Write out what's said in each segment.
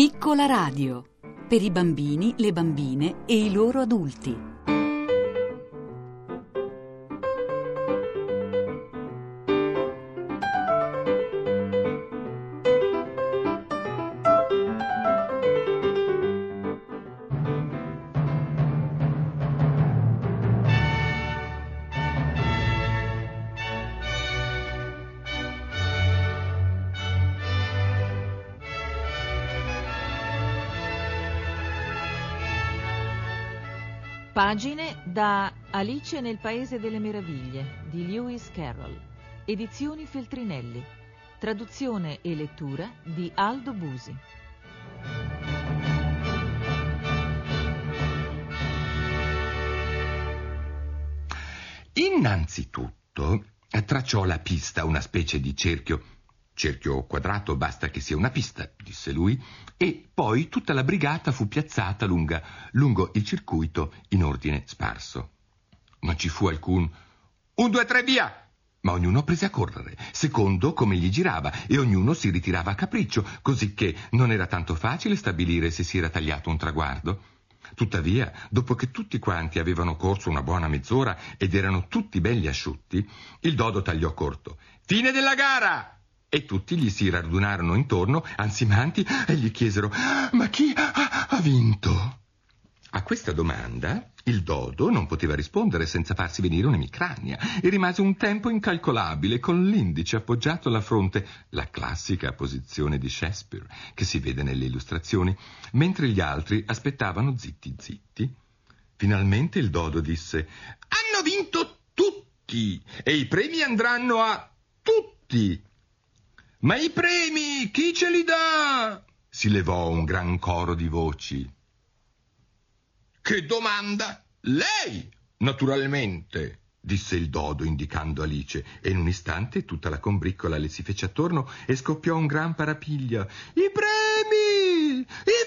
Piccola radio per i bambini, le bambine e i loro adulti. Pagine da Alice nel Paese delle Meraviglie di Lewis Carroll. Edizioni Feltrinelli. Traduzione e lettura di Aldo Busi. Innanzitutto tracciò la pista, una specie di cerchio Cerchio quadrato basta che sia una pista, disse lui, e poi tutta la brigata fu piazzata lunga, lungo il circuito in ordine sparso. Non ci fu alcun un, due, tre, via! Ma ognuno prese a correre, secondo come gli girava, e ognuno si ritirava a capriccio, così che non era tanto facile stabilire se si era tagliato un traguardo. Tuttavia, dopo che tutti quanti avevano corso una buona mezz'ora ed erano tutti belli asciutti, il dodo tagliò corto. Fine della gara! E tutti gli si radunarono intorno, ansimanti, e gli chiesero: Ma chi ha, ha vinto? A questa domanda il dodo non poteva rispondere senza farsi venire un'emicrania e rimase un tempo incalcolabile con l'indice appoggiato alla fronte, la classica posizione di Shakespeare che si vede nelle illustrazioni, mentre gli altri aspettavano zitti zitti. Finalmente il dodo disse: Hanno vinto tutti e i premi andranno a tutti. Ma i premi, chi ce li dà? si levò un gran coro di voci. Che domanda? Lei, naturalmente, disse il dodo indicando Alice, e in un istante tutta la combriccola le si fece attorno e scoppiò un gran parapiglia. I premi! I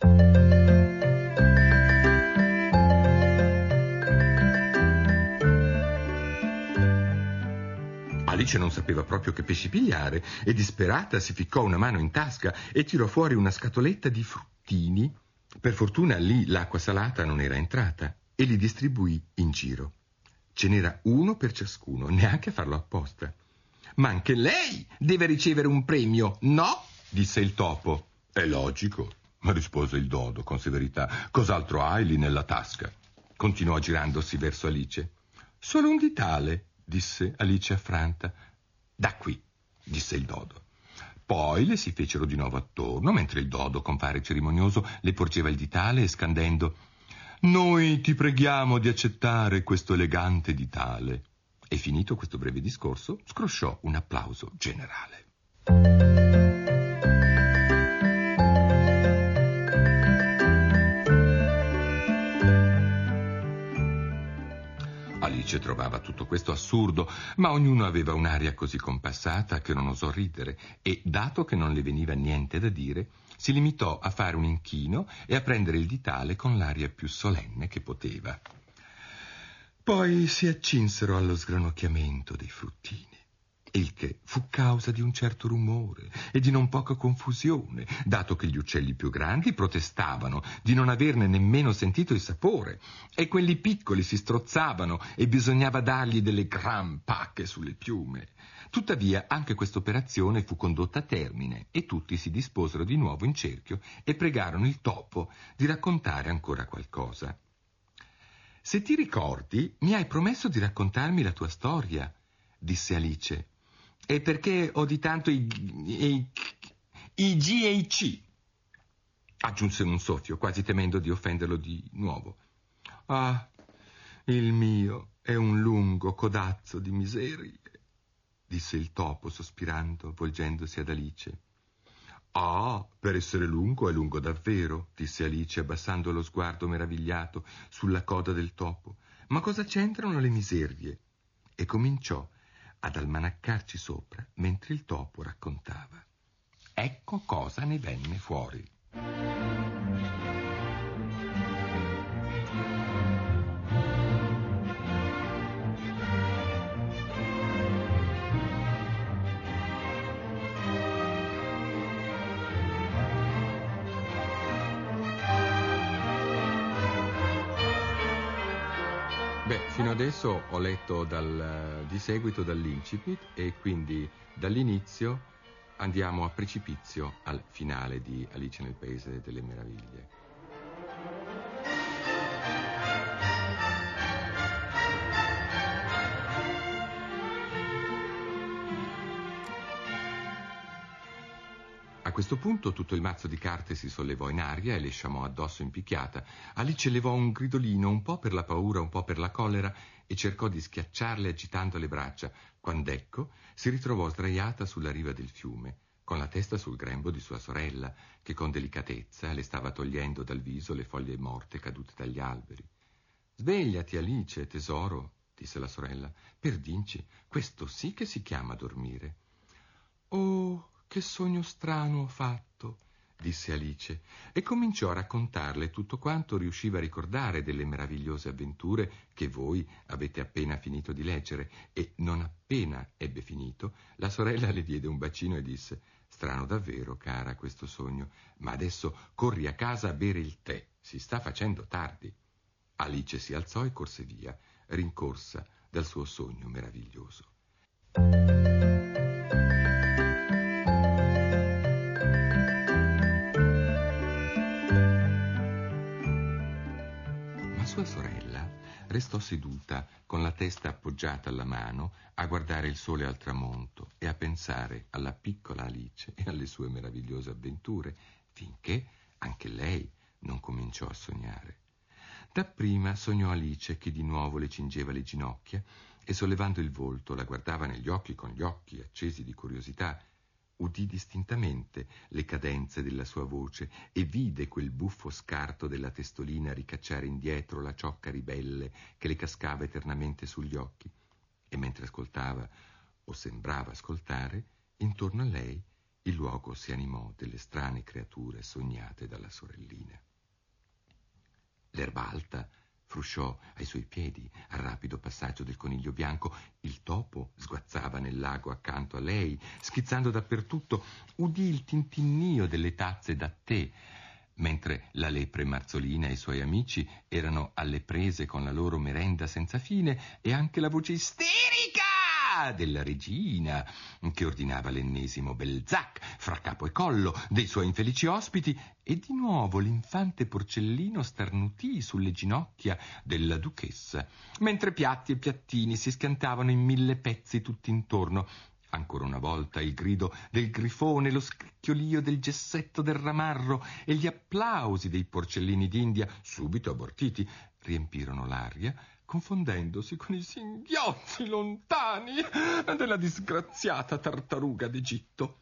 premi! Alice non sapeva proprio che pesci pigliare e disperata si ficcò una mano in tasca e tirò fuori una scatoletta di fruttini. Per fortuna lì l'acqua salata non era entrata e li distribuì in giro. Ce n'era uno per ciascuno, neanche a farlo apposta. Ma anche lei deve ricevere un premio, no? disse il topo. È logico, rispose il dodo con severità. Cos'altro hai lì nella tasca? Continuò girandosi verso Alice. Solo un ditale, disse Alice affranta. Da qui, disse il dodo. Poi le si fecero di nuovo attorno, mentre il dodo, con fare cerimonioso, le porgeva il ditale e scandendo Noi ti preghiamo di accettare questo elegante ditale. E finito questo breve discorso, scrosciò un applauso generale. Alice trovava tutto questo assurdo, ma ognuno aveva un'aria così compassata che non osò ridere e, dato che non le veniva niente da dire, si limitò a fare un inchino e a prendere il ditale con l'aria più solenne che poteva. Poi si accinsero allo sgranocchiamento dei fruttini il che fu causa di un certo rumore e di non poca confusione, dato che gli uccelli più grandi protestavano di non averne nemmeno sentito il sapore, e quelli piccoli si strozzavano e bisognava dargli delle gran pacche sulle piume. Tuttavia anche questa operazione fu condotta a termine e tutti si disposero di nuovo in cerchio e pregarono il topo di raccontare ancora qualcosa. Se ti ricordi, mi hai promesso di raccontarmi la tua storia, disse Alice. E perché ho di tanto i, i, i G e i C? Aggiunse in un soffio, quasi temendo di offenderlo di nuovo. Ah, il mio è un lungo codazzo di miserie, disse il topo sospirando, volgendosi ad Alice. Ah, per essere lungo è lungo davvero, disse Alice abbassando lo sguardo meravigliato sulla coda del topo. Ma cosa c'entrano le miserie? E cominciò ad almanaccarci sopra mentre il topo raccontava. Ecco cosa ne venne fuori. Fino adesso ho letto dal, di seguito dall'incipit e quindi dall'inizio andiamo a precipizio al finale di Alice nel Paese delle Meraviglie. Questo punto tutto il mazzo di carte si sollevò in aria e le sciamò addosso in picchiata. Alice levò un gridolino, un po' per la paura, un po' per la collera, e cercò di schiacciarle agitando le braccia, quand'ecco si ritrovò sdraiata sulla riva del fiume, con la testa sul grembo di sua sorella, che con delicatezza le stava togliendo dal viso le foglie morte cadute dagli alberi. Svegliati, Alice, tesoro, disse la sorella. Perdinci, questo sì che si chiama dormire. Oh, che sogno strano ho fatto, disse Alice, e cominciò a raccontarle tutto quanto riusciva a ricordare delle meravigliose avventure che voi avete appena finito di leggere, e non appena ebbe finito, la sorella le diede un bacino e disse Strano davvero, cara, questo sogno, ma adesso corri a casa a bere il tè, si sta facendo tardi. Alice si alzò e corse via, rincorsa dal suo sogno meraviglioso. Restò seduta con la testa appoggiata alla mano a guardare il sole al tramonto e a pensare alla piccola Alice e alle sue meravigliose avventure, finché anche lei non cominciò a sognare. Dapprima sognò Alice che di nuovo le cingeva le ginocchia e sollevando il volto la guardava negli occhi con gli occhi accesi di curiosità udì distintamente le cadenze della sua voce e vide quel buffo scarto della testolina ricacciare indietro la ciocca ribelle che le cascava eternamente sugli occhi. E mentre ascoltava, o sembrava ascoltare, intorno a lei il luogo si animò delle strane creature sognate dalla sorellina. L'erba alta frusciò ai suoi piedi al rapido passaggio del coniglio bianco. Il topo sguazzava nel lago accanto a lei, schizzando dappertutto. Udì il tintinnio delle tazze da tè, mentre la lepre Marzolina e i suoi amici erano alle prese con la loro merenda senza fine e anche la voce isterica della regina, che ordinava l'ennesimo Belzac fra capo e collo dei suoi infelici ospiti, e di nuovo l'infante porcellino starnutì sulle ginocchia della duchessa, mentre piatti e piattini si scantavano in mille pezzi tutt'intorno, Ancora una volta il grido del grifone, lo scricchiolio del gessetto del ramarro e gli applausi dei porcellini d'India, subito abortiti, riempirono l'aria confondendosi con i singhiozzi lontani della disgraziata tartaruga d'Egitto.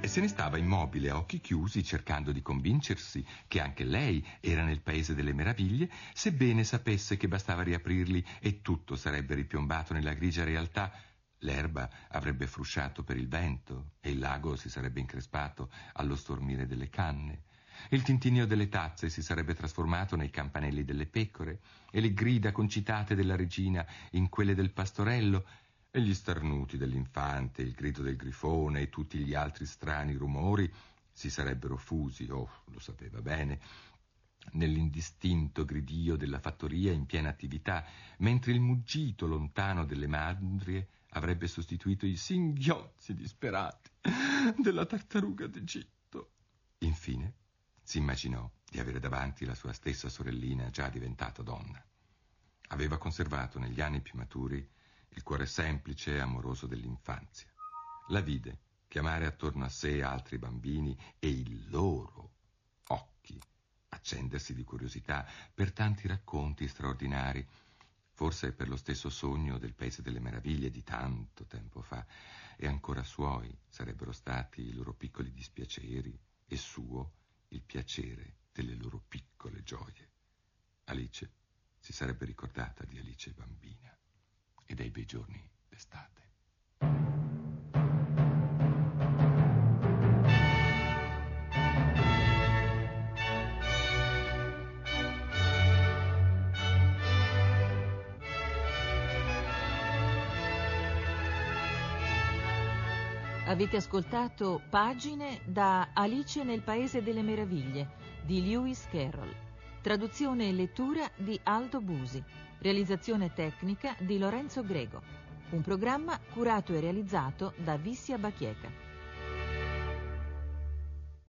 E se ne stava immobile a occhi chiusi cercando di convincersi che anche lei era nel paese delle meraviglie, sebbene sapesse che bastava riaprirli e tutto sarebbe ripiombato nella grigia realtà L'erba avrebbe frusciato per il vento e il lago si sarebbe increspato allo stormire delle canne. Il tintinnio delle tazze si sarebbe trasformato nei campanelli delle pecore e le grida concitate della regina in quelle del pastorello e gli starnuti dell'infante, il grido del grifone e tutti gli altri strani rumori si sarebbero fusi, oh, lo sapeva bene, nell'indistinto gridio della fattoria in piena attività, mentre il muggito lontano delle mandrie avrebbe sostituito i singhiozzi disperati della tartaruga d'Egitto. Infine si immaginò di avere davanti la sua stessa sorellina già diventata donna. Aveva conservato negli anni più maturi il cuore semplice e amoroso dell'infanzia. La vide chiamare attorno a sé altri bambini e i loro occhi accendersi di curiosità per tanti racconti straordinari forse per lo stesso sogno del Paese delle Meraviglie di tanto tempo fa, e ancora suoi sarebbero stati i loro piccoli dispiaceri e suo il piacere delle loro piccole gioie. Alice si sarebbe ricordata di Alice bambina e dei bei giorni d'estate. Avete ascoltato Pagine da Alice nel Paese delle Meraviglie di Lewis Carroll. Traduzione e lettura di Aldo Busi. Realizzazione tecnica di Lorenzo Grego. Un programma curato e realizzato da Vissia Bachieca.